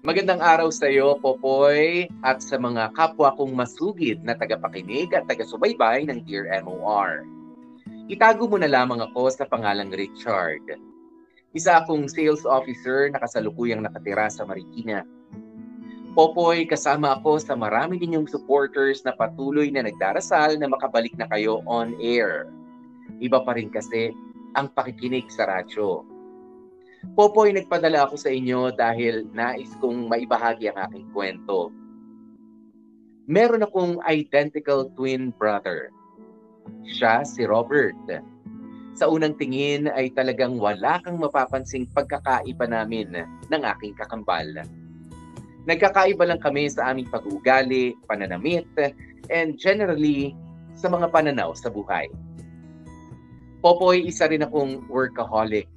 Magandang araw sa iyo, Popoy, at sa mga kapwa kong masugid na tagapakinig at taga-subaybay ng Dear MOR. Itago mo na lamang ako sa pangalang Richard. Isa akong sales officer na kasalukuyang nakatira sa Marikina. Popoy, kasama ako sa marami ninyong supporters na patuloy na nagdarasal na makabalik na kayo on air. Iba pa rin kasi ang pakikinig sa radyo Popoy, nagpadala ako sa inyo dahil nais kong maibahagi ang aking kwento. Meron akong identical twin brother. Siya si Robert. Sa unang tingin ay talagang wala kang mapapansing pagkakaiba namin ng aking kakambal. Nagkakaiba lang kami sa aming pag-uugali, pananamit, and generally sa mga pananaw sa buhay. Popoy, isa rin akong workaholic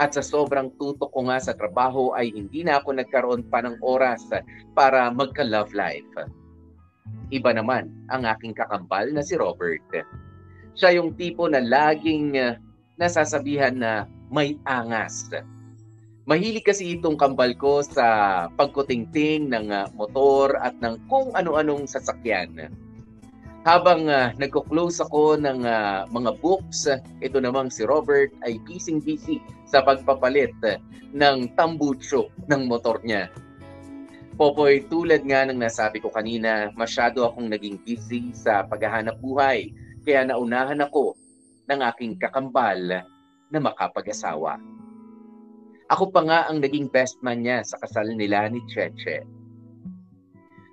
at sa sobrang tutok ko nga sa trabaho ay hindi na ako nagkaroon pa ng oras para magka-love life. Iba naman ang aking kakambal na si Robert. Siya yung tipo na laging uh, nasasabihan na may angas. Mahilig kasi itong kambal ko sa pagkutingting ng uh, motor at ng kung ano-anong sasakyan habang uh, nagko-close ako ng uh, mga books, ito namang si Robert ay busy-busy sa pagpapalit uh, ng tambucho ng motor niya. Popoy, tulad nga ng nasabi ko kanina, masyado akong naging busy sa paghahanap buhay, kaya naunahan ako ng aking kakambal na makapag-asawa. Ako pa nga ang naging best man niya sa kasal nila ni Cheche.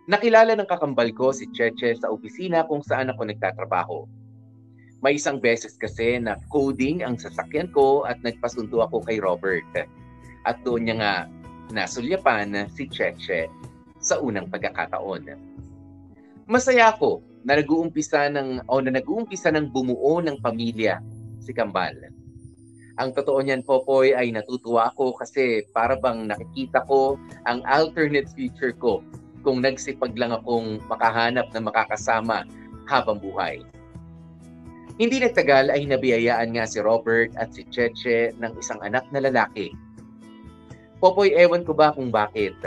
Nakilala ng kakambal ko si Cheche sa opisina kung saan ako nagtatrabaho. May isang beses kasi na coding ang sasakyan ko at nagpasundo ako kay Robert. At doon niya nga nasulyapan si Cheche sa unang pagkakataon. Masaya ako na nag-uumpisa ng o na nag-uumpisa ng bumuo ng pamilya si Kambal. Ang totoo niyan, Popoy, ay natutuwa ako kasi para bang nakikita ko ang alternate future ko kung nagsipag lang akong makahanap ng makakasama habang buhay. Hindi nagtagal ay nabiyayaan nga si Robert at si Cheche ng isang anak na lalaki. Popoy, ewan ko ba kung bakit.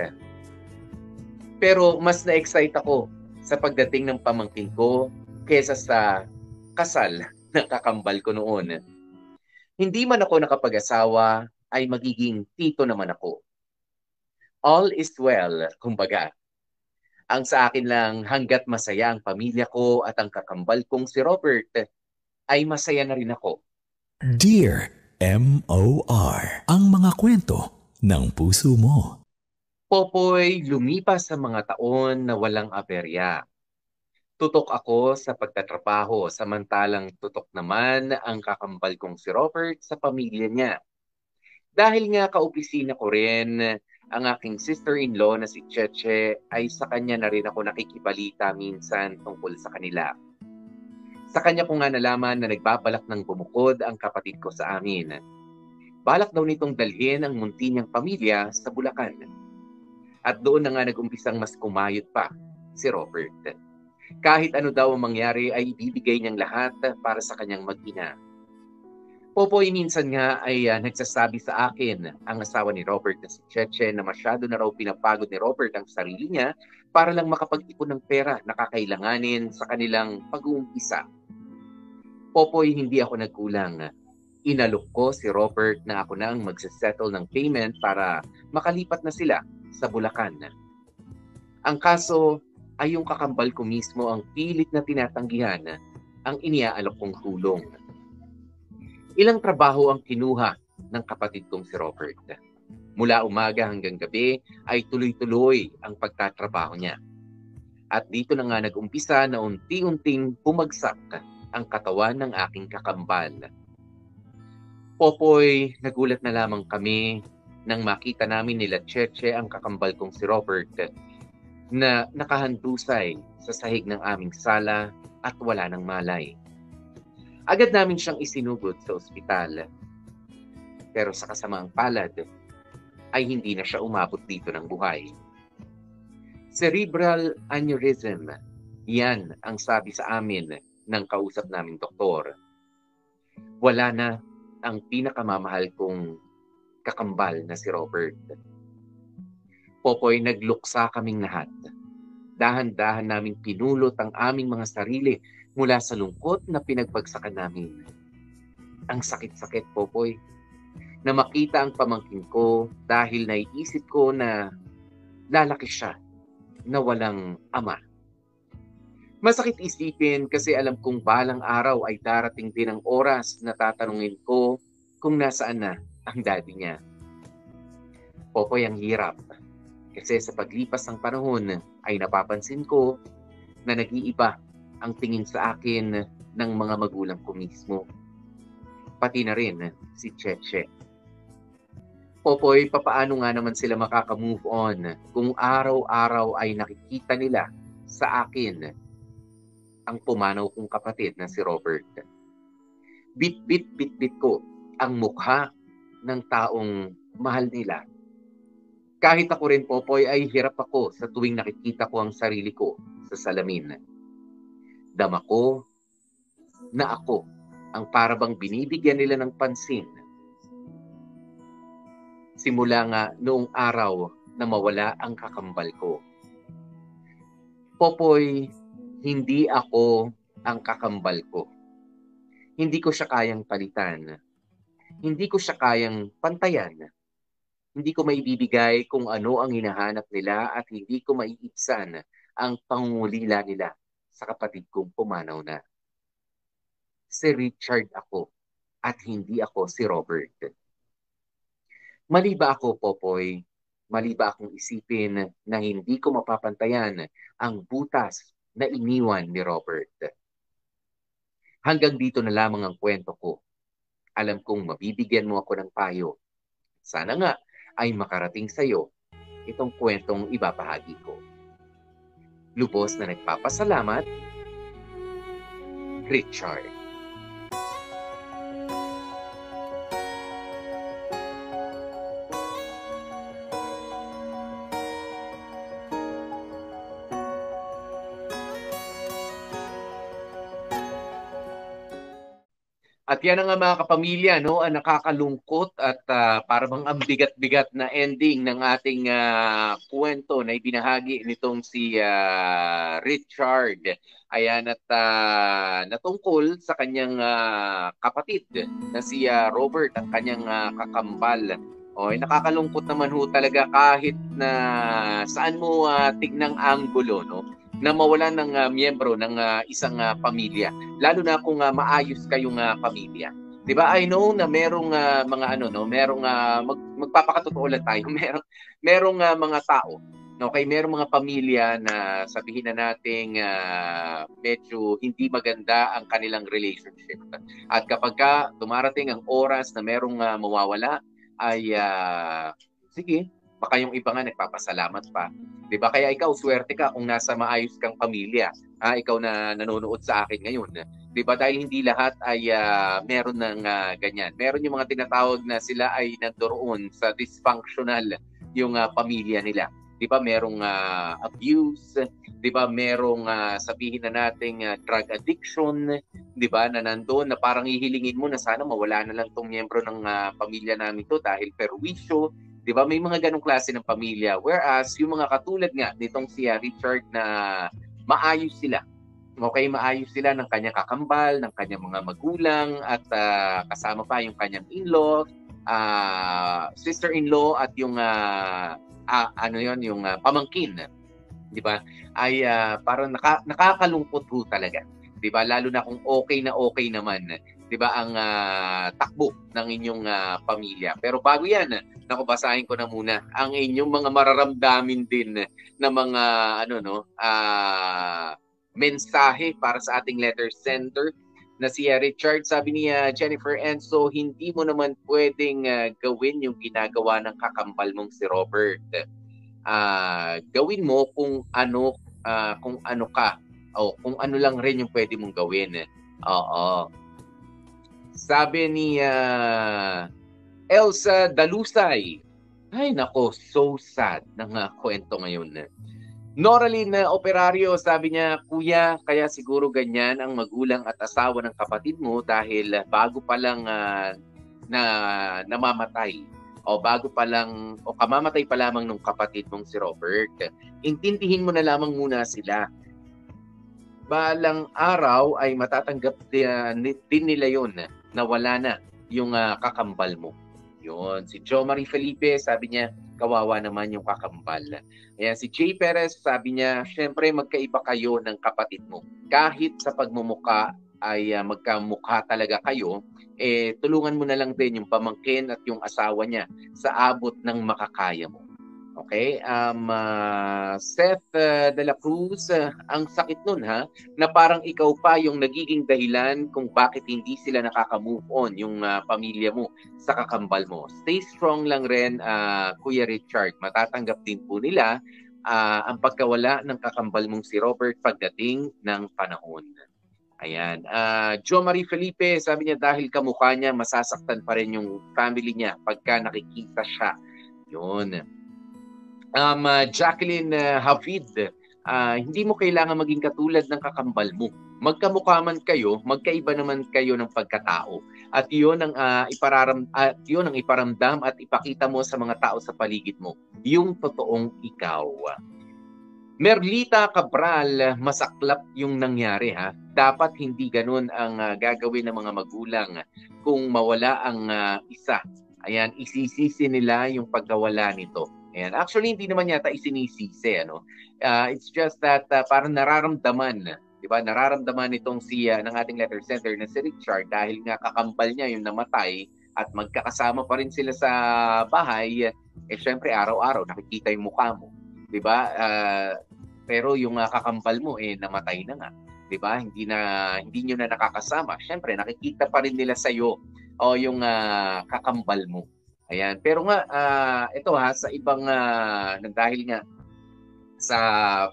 Pero mas na-excite ako sa pagdating ng pamangkin ko kesa sa kasal ng kakambal ko noon. Hindi man ako nakapag-asawa, ay magiging tito naman ako. All is well, kumbaga. Ang sa akin lang, hanggat masaya ang pamilya ko at ang kakambal kong si Robert, ay masaya na rin ako. Dear M.O.R. Ang mga kwento ng puso mo. Popoy, lumipas sa mga taon na walang aberya. Tutok ako sa pagtatrabaho, samantalang tutok naman ang kakambal kong si Robert sa pamilya niya. Dahil nga kaopisina ko rin ang aking sister-in-law na si Cheche ay sa kanya na rin ako nakikibalita minsan tungkol sa kanila. Sa kanya ko nga nalaman na nagbabalak ng bumukod ang kapatid ko sa amin. Balak daw nitong dalhin ang munti niyang pamilya sa Bulacan. At doon na nga nag-umpisang mas kumayot pa si Robert. Kahit ano daw ang mangyari ay ibibigay niyang lahat para sa kanyang mag-ina. Popoy minsan nga ay uh, nagsasabi sa akin ang asawa ni Robert na si Cheche na masyado na raw pinapagod ni Robert ang sarili niya para lang makapag-ipon ng pera na kakailanganin sa kanilang pag-uumpisa. Popoy, hindi ako nagkulang. Inalok ko si Robert na ako na ang magsasettle ng payment para makalipat na sila sa Bulacan. Ang kaso ay yung kakambal ko mismo ang pilit na tinatanggihan ang iniaalok kong tulong Ilang trabaho ang kinuha ng kapatid kong si Robert. Mula umaga hanggang gabi ay tuloy-tuloy ang pagtatrabaho niya. At dito na nga nag-umpisa na unti-unting bumagsak ang katawan ng aking kakambal. Popoy, nagulat na lamang kami nang makita namin nila Cheche ang kakambal kong si Robert na nakahandusay sa sahig ng aming sala at wala ng malay. Agad namin siyang isinugod sa ospital. Pero sa kasamaang palad, ay hindi na siya umabot dito ng buhay. Cerebral aneurysm, yan ang sabi sa amin ng kausap naming doktor. Wala na ang pinakamamahal kong kakambal na si Robert. Popoy, nagluksa kaming lahat. Dahan-dahan naming pinulot ang aming mga sarili mula sa lungkot na pinagbagsakan namin. Ang sakit-sakit, Popoy, na makita ang pamangkin ko dahil naiisip ko na lalaki siya na walang ama. Masakit isipin kasi alam kong balang araw ay darating din ang oras na tatanungin ko kung nasaan na ang daddy niya. Popoy ang hirap kasi sa paglipas ng panahon ay napapansin ko na nag-iiba ang tingin sa akin ng mga magulang ko mismo. Pati na rin si Cheche. Popoy, papaano nga naman sila makaka-move on kung araw-araw ay nakikita nila sa akin ang pumanaw kong kapatid na si Robert. Bit-bit-bit-bit ko ang mukha ng taong mahal nila. Kahit ako rin, Popoy, ay hirap ako sa tuwing nakikita ko ang sarili ko sa salamin. Dama ko na ako ang parabang binibigyan nila ng pansin simula nga noong araw na mawala ang kakambal ko. Popoy, hindi ako ang kakambal ko. Hindi ko siya kayang palitan. Hindi ko siya kayang pantayan. Hindi ko maibibigay kung ano ang hinahanap nila at hindi ko maiibsan ang pangungulila nila sa kapatid kong pumanaw na. Si Richard ako at hindi ako si Robert. Mali ba ako, Popoy? Mali ba akong isipin na hindi ko mapapantayan ang butas na iniwan ni Robert? Hanggang dito na lamang ang kwento ko. Alam kong mabibigyan mo ako ng payo. Sana nga ay makarating sa iyo itong kwentong ibabahagi ko. Lubos na nagpapasalamat, Richard. At yan ang mga kapamilya, no, ang nakakalungkot at uh, parang ang bigat-bigat na ending ng ating uh, kwento na ibinahagi nitong si uh, Richard. Ayan at uh, natungkol sa kanyang uh, kapatid na si uh, Robert, ang kanyang uh, kakambal. O, nakakalungkot naman ho talaga kahit na saan mo uh, tignang anggulo, no? Na mawalan ng uh, miyembro ng uh, isang uh, pamilya. Lalo na kung uh, maayos kayong uh, pamilya. 'di ba? I know na merong uh, mga ano no? Merong uh, mag, magpapakatotoo lang tayo. Merong merong uh, mga tao. Okay? Merong mga pamilya na sabihin na nating uh, medyo hindi maganda ang kanilang relationship. At kapag ka dumarating ang oras na merong uh, mawawala ay uh, sige. Baka yung iba nga nagpapasalamat pa 'Di ba? Kaya ikaw swerte ka kung nasa maayos kang pamilya. Ha, ikaw na nanonood sa akin ngayon. 'Di ba? Dahil hindi lahat ay uh, meron ng uh, ganyan. Meron yung mga tinatawag na sila ay nandoon sa dysfunctional yung uh, pamilya nila. 'Di ba? Merong uh, abuse, 'di ba? Merong uh, sabihin na nating uh, drug addiction, 'di ba? Na nandoon na parang hihilingin mo na sana mawala na lang tong miyembro ng uh, pamilya namin to dahil perwisyo, 'Di ba? May mga ganong klase ng pamilya. Whereas yung mga katulad nga nitong si uh, Richard na maayos sila. Okay, maayos sila ng kanyang kakambal, ng kanyang mga magulang at uh, kasama pa yung kanyang in-law, uh, sister-in-law at yung uh, uh, ano yon yung uh, pamangkin. 'Di ba? Ay uh, parang naka, nakakalungkot ho talaga. 'Di ba? Lalo na kung okay na okay naman 'di ba ang uh, takbo ng inyong uh, pamilya. Pero bago 'yan, naku basahin ko na muna ang inyong mga mararamdamin din na mga ano no, uh, mensahe para sa ating letter sender na si Richard. Sabi niya, Jennifer Enzo, hindi mo naman pwedeng uh, gawin yung ginagawa ng kakambal mong si Robert. ah, gawin mo kung ano ah, kung ano ka o kung ano lang rin yung pwede mong gawin. Oo. Sabi ni ah, Elsa Dalusay, ay nako, so sad ng uh, kwento ngayon. Noraline na operaryo, sabi niya, Kuya, kaya siguro ganyan ang magulang at asawa ng kapatid mo dahil bago pa lang ah, na namamatay o bago pa lang o kamamatay pa lamang ng kapatid mong si Robert. Intindihin mo na lamang muna sila. Balang araw ay matatanggap din, din nila yon na wala na yung ah, kakambal mo. Yun. Si Jo Marie Felipe, sabi niya, kawawa naman yung kakambal. Ayan, si Jay Perez, sabi niya, syempre magkaiba kayo ng kapatid mo. Kahit sa pagmumuka ay uh, magkamukha talaga kayo, eh tulungan mo na lang din yung pamangkin at yung asawa niya sa abot ng makakaya mo. Okay? Um, uh, Seth uh, de la Cruz, uh, ang sakit nun ha, na parang ikaw pa yung nagiging dahilan kung bakit hindi sila nakaka-move on yung uh, pamilya mo sa kakambal mo. Stay strong lang rin, uh, Kuya Richard. Matatanggap din po nila uh, ang pagkawala ng kakambal mong si Robert pagdating ng panahon. Ayan. Uh, Jo Marie Felipe, sabi niya dahil kamukha niya, masasaktan pa rin yung family niya pagka nakikita siya. Yun um, uh, Jacqueline uh, Hafid, uh, hindi mo kailangan maging katulad ng kakambal mo. Magkamukha man kayo, magkaiba naman kayo ng pagkatao. At 'yon ang uh, ipararam at 'yon ang iparamdam at ipakita mo sa mga tao sa paligid mo, yung totoong ikaw. Merlita Cabral, masaklap yung nangyari ha. Dapat hindi ganun ang uh, gagawin ng mga magulang kung mawala ang uh, isa. Ayan, isisisi nila yung pagkawala nito Ayan. Actually, hindi naman yata isinisisi. Ano? Uh, it's just that uh, parang nararamdaman, di ba? Nararamdaman itong si uh, ng ating letter center na si Richard dahil nga kakambal niya yung namatay at magkakasama pa rin sila sa bahay, eh syempre araw-araw nakikita yung mukha mo. Di ba? Uh, pero yung uh, kakambal mo eh namatay na nga. 'di ba? Hindi na hindi niyo na nakakasama. Syempre nakikita pa rin nila sa iyo o yung uh, kakambal mo. Ayan. Pero nga, uh, ito ha, sa ibang, uh, dahil nga sa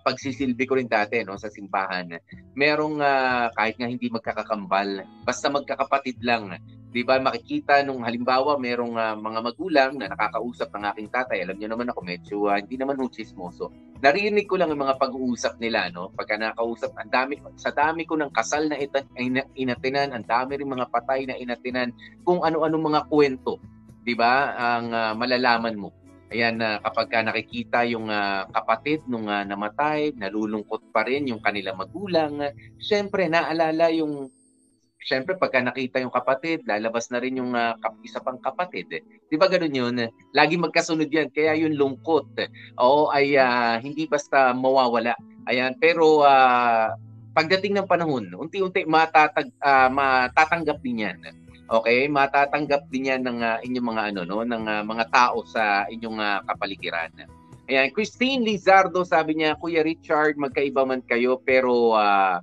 pagsisilbi ko rin dati no, sa simbahan, merong uh, kahit nga hindi magkakakambal, basta magkakapatid lang. 'Di ba makikita nung halimbawa merong uh, mga magulang na nakakausap ng aking tatay. Alam niyo naman ako medyo uh, hindi naman ho chismoso. Narinig ko lang ang mga pag-uusap nila no. Pagka nakausap, ang dami sa dami ko ng kasal na ita, inatinan, ang dami rin mga patay na inatinan kung ano-ano mga kwento 'di ba, ang uh, malalaman mo. Ayan na uh, kapag ka nakikita yung uh, kapatid nung uh, namatay, nalulungkot pa rin yung kanilang magulang. Uh, Siyempre, naalala yung Siyempre, pagka nakita yung kapatid, lalabas na rin yung uh, isa pang kapatid. Eh. Di ba ganun yun? Lagi magkasunod yan. Kaya yung lungkot, oo, ay uh, hindi basta mawawala. Ayan, pero uh, pagdating ng panahon, unti-unti matatag, uh, matatanggap din yan Okay, matatanggap din yan ng uh, inyong mga ano no, ng uh, mga tao sa inyong uh, kapaligiran. Ayan, Christine Lizardo sabi niya, Kuya Richard, magkaiba man kayo pero uh,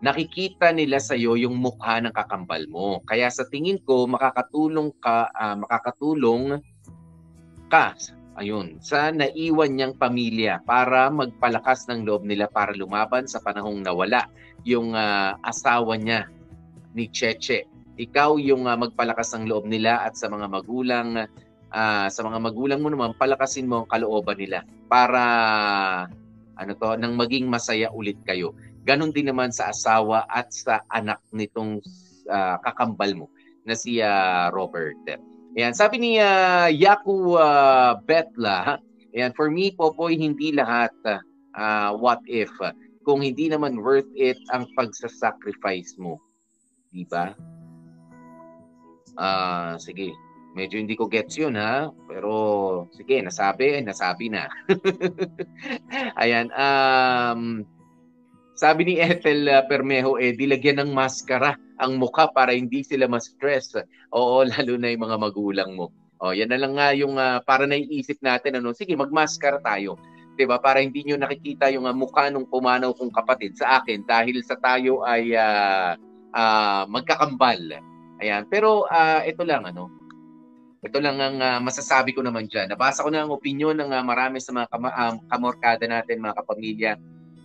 nakikita nila sa iyo yung mukha ng kakambal mo. Kaya sa tingin ko makakatulong ka uh, makakatulong ka ayun sa naiwan niyang pamilya para magpalakas ng loob nila para lumaban sa panahong nawala yung uh, asawa niya ni Cheche ikaw yung uh, magpalakas ng loob nila at sa mga magulang uh, sa mga magulang mo naman palakasin mo ang kalooban nila para ano to nang maging masaya ulit kayo. Ganon din naman sa asawa at sa anak nitong uh, kakambal mo na si uh, Robert. Ayan, sabi ni uh, Yaku uh, Betla, ayan, for me, Popoy, hindi lahat uh, what if kung hindi naman worth it ang pagsasacrifice mo. Diba? Ah, uh, sige. Medyo hindi ko gets yun ha. Pero sige, nasabi, nasabi na. Ayan. Um, sabi ni Ethel uh, Permejo, eh, dilagyan ng maskara ang mukha para hindi sila ma-stress. Oo, lalo na yung mga magulang mo. O, yan na lang nga yung uh, para naiisip natin, ano, sige, magmaskara tayo. 'di ba? Para hindi niyo nakikita yung uh, mukha ng pumanaw kong kapatid sa akin dahil sa tayo ay uh, uh, magkakambal. Ayan. Pero uh, ito lang ano. Ito lang ang uh, masasabi ko naman dyan. Nabasa ko na ang opinion ng uh, marami sa mga kam- um, kamorkada natin, mga kapamilya.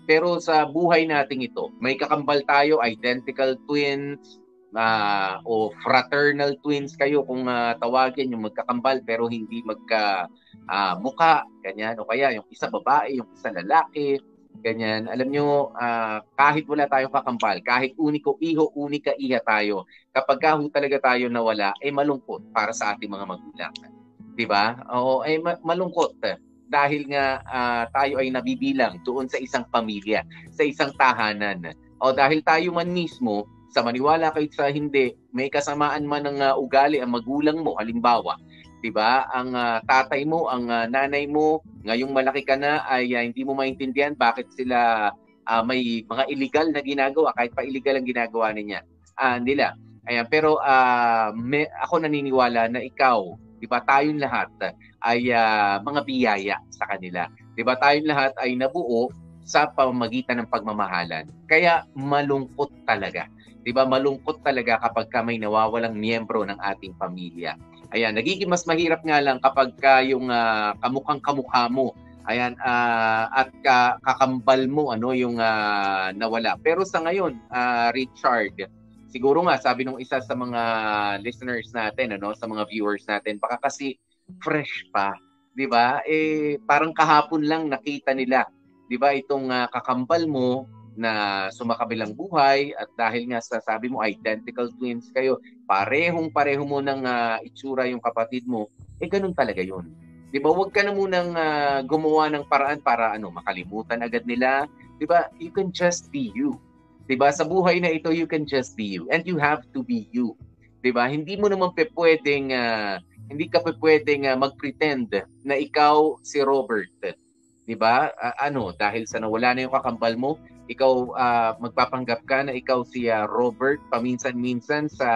Pero sa buhay nating ito, may kakambal tayo, identical twins, uh, o fraternal twins kayo kung uh, tawagin yung magkakambal pero hindi magka uh, mukha, ganyan. O kaya yung isa babae, yung isa lalaki, ganyan. Alam nyo, uh, kahit wala tayong kakambal, kahit uniko iho, unika iha tayo, kapag kaho talaga tayo nawala, ay eh malungkot para sa ating mga magulang. 'Di ba? Oo, ay eh, ma- malungkot dahil nga uh, tayo ay nabibilang doon sa isang pamilya, sa isang tahanan. O dahil tayo man mismo sa maniwala kayo sa hindi, may kasamaan man ng uh, ugali ang magulang mo, halimbawa, 'di ba? Ang uh, tatay mo, ang uh, nanay mo, ngayong malaki ka na ay uh, hindi mo maintindihan bakit sila uh, may mga illegal na ginagawa kahit pa illegal ang ginagawa niya. Uh, nila. Ayan, pero uh, may, ako naniniwala na ikaw, 'di ba, tayong lahat ay uh, mga biyaya sa kanila. 'Di ba? Tayong lahat ay nabuo sa pamamagitan ng pagmamahalan. Kaya malungkot talaga 'Di ba? Malungkot talaga kapag ka may nawawalang miyembro ng ating pamilya. Ayan, nagiging mas mahirap nga lang kapag ka yung uh, kamukhang kamukha mo Ayan, uh, at ka, kakambal mo ano yung uh, nawala. Pero sa ngayon, uh, Richard, siguro nga sabi nung isa sa mga listeners natin, ano, sa mga viewers natin, baka kasi fresh pa, 'di ba? Eh parang kahapon lang nakita nila, 'di ba, itong uh, kakambal mo na sumakabilang buhay at dahil nga sa sabi mo identical twins kayo, parehong pareho mo ng uh, itsura yung kapatid mo, eh ganun talaga yun. 'Di ba? Huwag ka na munang uh, gumawa ng paraan para ano, makalimutan agad nila. 'Di ba? You can just be you. 'Di ba? Sa buhay na ito, you can just be you and you have to be you. 'Di ba? Hindi mo naman pe pwedeng uh, hindi ka pe pwedeng uh, mag-pretend na ikaw si Robert. 'Di ba? Uh, ano, dahil sa nawala na yung kakambal mo, ikaw uh, magpapanggap ka na ikaw si uh, Robert paminsan-minsan sa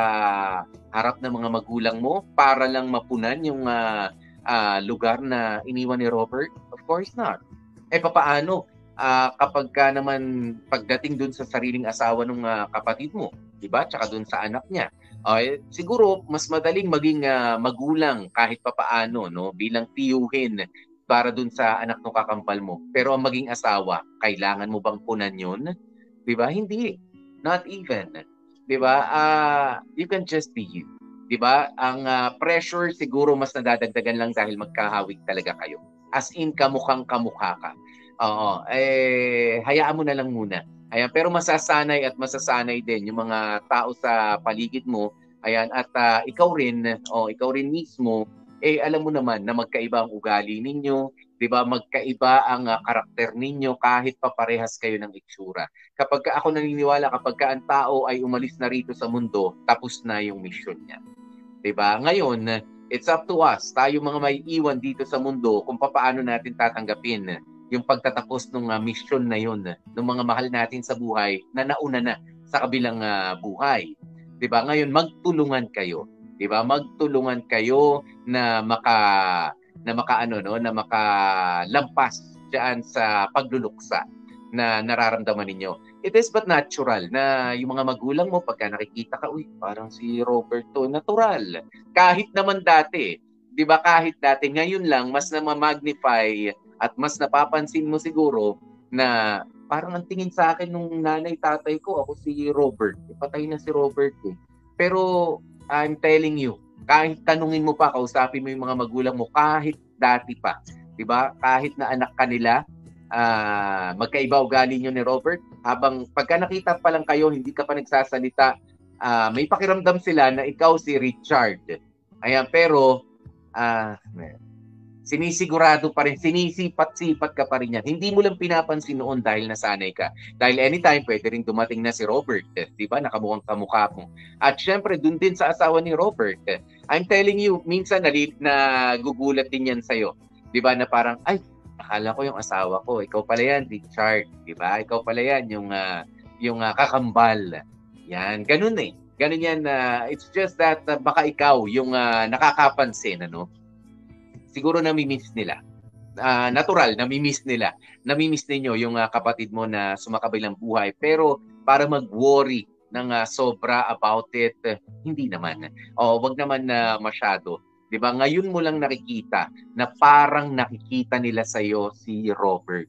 harap ng mga magulang mo para lang mapunan yung uh, uh, lugar na iniwan ni Robert? Of course not. Eh papaano uh, kapag ka naman pagdating dun sa sariling asawa ng uh, kapatid mo, 'di ba? Tsaka dun sa anak niya. Uh, siguro mas madaling maging uh, magulang kahit papaano no bilang tiyuhin para dun sa anak ng kakampal mo. Pero ang maging asawa, kailangan mo bang punan yun? Di ba? Hindi. Not even. Di ba? Uh, you can just be you. Di ba? Ang uh, pressure siguro mas nadadagdagan lang dahil magkahawig talaga kayo. As in, kamukhang kamukha ka. Oo. Eh, hayaan mo na lang muna. Ayan, pero masasanay at masasanay din yung mga tao sa paligid mo. Ayan, at uh, ikaw rin, oh, ikaw rin mismo, eh alam mo naman na magkaiba ang ugali ninyo, 'di ba? Magkaiba ang uh, karakter ninyo kahit pa parehas kayo ng itsura. Kapag ka, ako naniniwala kapag ka ang tao ay umalis na rito sa mundo, tapos na yung mission niya. 'Di ba? Ngayon, it's up to us, tayo mga may iwan dito sa mundo kung paano natin tatanggapin yung pagtatapos ng uh, mission na yun ng mga mahal natin sa buhay na nauna na sa kabilang uh, buhay. 'Di ba? Ngayon magtulungan kayo 'di ba? Magtulungan kayo na maka na makaano no, na makalampas diyan sa pagluluksa na nararamdaman ninyo. It is but natural na yung mga magulang mo pagka nakikita ka, uy, parang si Roberto, natural. Kahit naman dati, 'di ba? Kahit dati ngayon lang mas na magnify at mas napapansin mo siguro na parang ang tingin sa akin nung nanay tatay ko ako si Robert. Patay na si Robert eh. Pero I'm telling you, kahit tanungin mo pa, kausapin mo yung mga magulang mo, kahit dati pa, di ba? Kahit na anak kanila, uh, magkaiba ugali nyo ni Robert, habang pagka nakita pa lang kayo, hindi ka pa nagsasalita, uh, may pakiramdam sila na ikaw si Richard. Ayan, pero, uh, sinisigurado pa rin, sinisipat-sipat ka pa rin yan. Hindi mo lang pinapansin noon dahil nasanay ka. Dahil anytime, pwede rin dumating na si Robert, eh, di ba? Nakamukhang kamukha mo. At syempre, dun din sa asawa ni Robert. Eh. I'm telling you, minsan nali, nagugulat din yan sa'yo. Di ba? Na parang, ay, akala ko yung asawa ko. Ikaw pala yan, Richard. Di ba? Ikaw pala yan, yung, uh, yung uh, kakambal. Yan, ganun eh. Ganun yan. Uh, it's just that uh, baka ikaw yung uh, nakakapansin, ano? Siguro nami-miss nila. Uh, natural, nami-miss nila. Nami-miss ninyo yung uh, kapatid mo na sumakabilang buhay. Pero para mag-worry ng uh, sobra about it, uh, hindi naman. O, wag naman na uh, masyado. 'Di ba? Ngayon mo lang nakikita na parang nakikita nila sa iyo si Robert.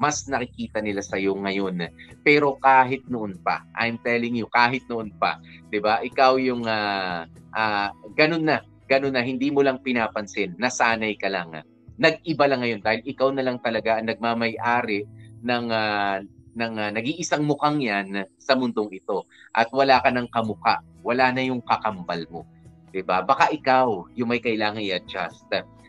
Mas nakikita nila sa iyo ngayon. Pero kahit noon pa, I'm telling you, kahit noon pa, 'di ba? Ikaw yung uh, uh, ganun na, ganun na hindi mo lang pinapansin, nasanay ka lang. Nag-iba lang ngayon dahil ikaw na lang talaga ang nagmamay-ari ng uh, ng uh, nag-iisang mukhang yan sa mundong ito at wala ka ng kamuka, wala na yung kakambal mo. 'di ba? Baka ikaw yung may kailangan i-adjust.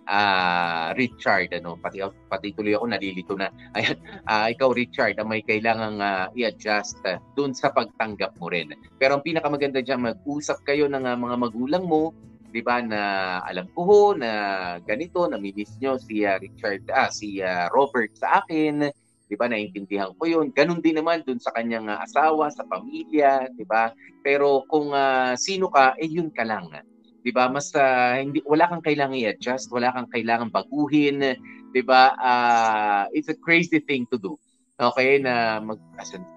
Uh, Richard, ano, pati, pati tuloy ako nalilito na. Ayan, uh, ikaw Richard, ang may kailangan uh, i-adjust uh, doon sa pagtanggap mo rin. Pero ang pinakamaganda diyan mag-usap kayo ng uh, mga magulang mo, 'di ba na alam ko ho na ganito, namimiss nyo si uh, Richard, ah, si uh, Robert sa akin, 'di ba? Naiintindihan ko 'yun. Ganun din naman dun sa kanyang uh, asawa, sa pamilya, 'di ba? Pero kung uh, sino ka, eh yun ka lang. 'Di ba? Mas uh, hindi wala kang kailangan i-adjust, wala kang kailangan baguhin, 'di ba? Uh, it's a crazy thing to do. Okay, na mag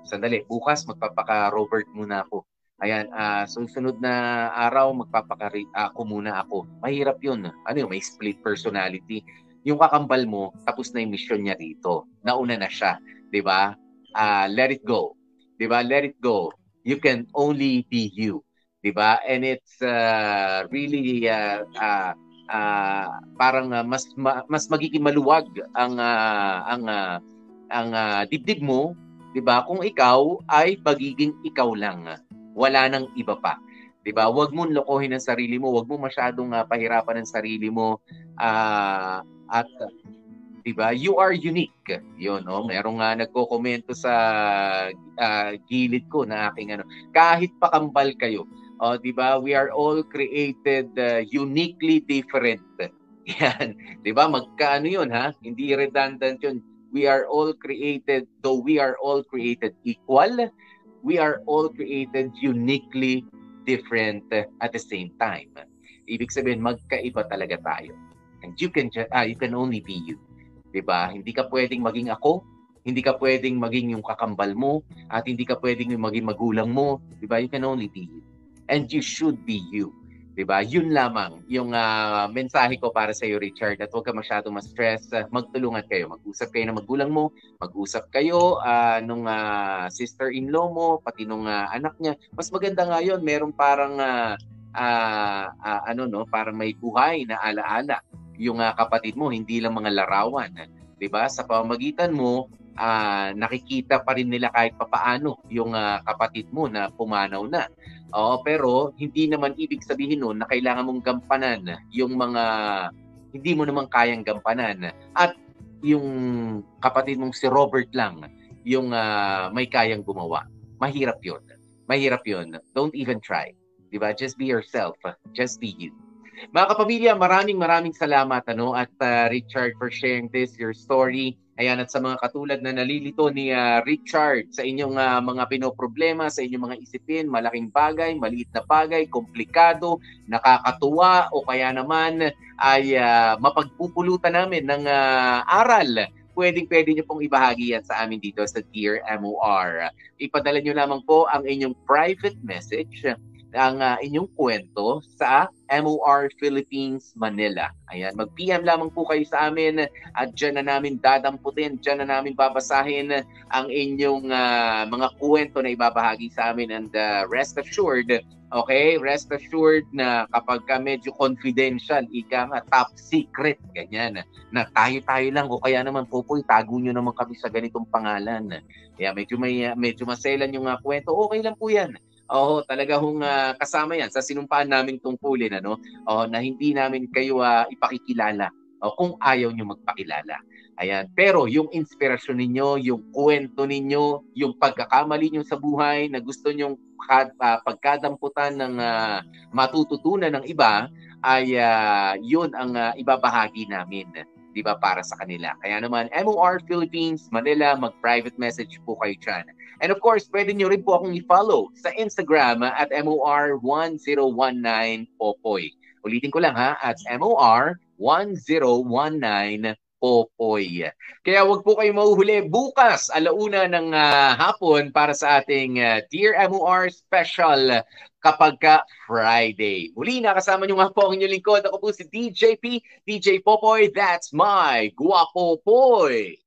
sandali, bukas magpapaka Robert muna ako. Ayan, uh, susunod na araw magpapaka ako muna ako. Mahirap 'yun. Ano 'yung may split personality yung kakambal mo, tapos na yung mission niya dito. Nauna na siya. Ba? Uh, let it go. Ba? Let it go. You can only be you. Ba? And it's uh, really uh, uh, uh, parang uh, mas ma, mas magiging maluwag ang uh, ang uh, ang uh, dibdib mo, 'di ba? Kung ikaw ay magiging ikaw lang. Wala nang iba pa. 'di ba? Huwag mo lokohin ang sarili mo, huwag mo masyadong uh, pahirapan ang sarili mo. Uh, at 'di ba? You are unique. 'Yon, oh. Merong nga uh, nagko-komento sa uh, gilid ko na aking ano, kahit pakambal kayo. Oh, 'di ba? We are all created uh, uniquely different. Yan. 'Di ba? Magkaano 'yun ha? Hindi redundant 'yun. We are all created though we are all created equal, we are all created uniquely different at the same time. Ibig sabihin magkaiba talaga tayo. And you can just, ah, you can only be you. ba? Hindi ka pwedeng maging ako, hindi ka pwedeng maging yung kakambal mo, at hindi ka pwedeng maging magulang mo, ba? You can only be you. And you should be you. 'Di ba? Yun lamang yung uh, mensahe ko para sa iyo Richard at huwag ka masyadong ma-stress. Magtulungan kayo, mag-usap kayo ng magulang mo, mag-usap kayo uh, nung uh, sister-in-law mo, pati nung uh, anak niya. Mas maganda nga 'yon, meron parang uh, uh, uh, ano no, parang may buhay na alaala yung uh, kapatid mo, hindi lang mga larawan. 'Di ba? Sa pamamagitan mo, uh, nakikita pa rin nila kahit papaano yung uh, kapatid mo na pumanaw na. Oo, pero hindi naman ibig sabihin noon na kailangan mong gampanan yung mga hindi mo naman kayang gampanan. At yung kapatid mong si Robert lang yung uh, may kayang gumawa. Mahirap 'yon. Mahirap 'yon. Don't even try. 'Di ba? Just be yourself. Just be you. Mga kapamilya, maraming maraming salamat ano at uh, Richard for sharing this your story. Ayan at sa mga katulad na nalilito ni uh, Richard sa inyong uh, mga pinoproblema, sa inyong mga isipin, malaking bagay, maliit na bagay, komplikado, nakakatuwa o kaya naman ay uh, mapagpupulutan namin ng uh, aral pwedeng pwede nyo pong ibahagi yan sa amin dito sa Dear MOR. Ipadala nyo lamang po ang inyong private message ang uh, inyong kwento sa MOR Philippines Manila. Ayan, mag-PM lamang po kayo sa amin at dyan na namin dadamputin, dyan na namin babasahin ang inyong uh, mga kwento na ibabahagi sa amin and uh, rest assured, okay, rest assured na kapag ka medyo confidential, ika nga top secret, ganyan, na tayo-tayo lang o kaya naman po po, itago nyo naman kami sa ganitong pangalan. Kaya medyo, may, medyo maselan yung uh, kwento, okay lang po yan Oo, talaga hong uh, kasama yan sa sinumpaan naming tungkulin ano, oh, na hindi namin kayo uh, ipakikilala oh, kung ayaw nyo magpakilala. Ayan. Pero yung inspirasyon ninyo, yung kwento ninyo, yung pagkakamali nyo sa buhay na gusto nyong uh, pagkadamputan ng uh, matututunan ng iba, ay uh, yun ang uh, ibabahagi namin. 'Di ba para sa kanila. Kaya naman MOR Philippines Manila mag-private message po kayo diyan. And of course, pwede niyo rin po akong i-follow sa Instagram at MOR1019 Popoy. Ulitin ko lang ha, at MOR1019 Popoy. Kaya wag po kayo mahuhuli bukas, alauna ng ah, hapon para sa ating ah, Dear MOR special kapag ka Friday. Muli, nakasama niyo nga po ang inyong lingkod. Ako po si DJP, DJ Popoy. That's my Guapo Poy.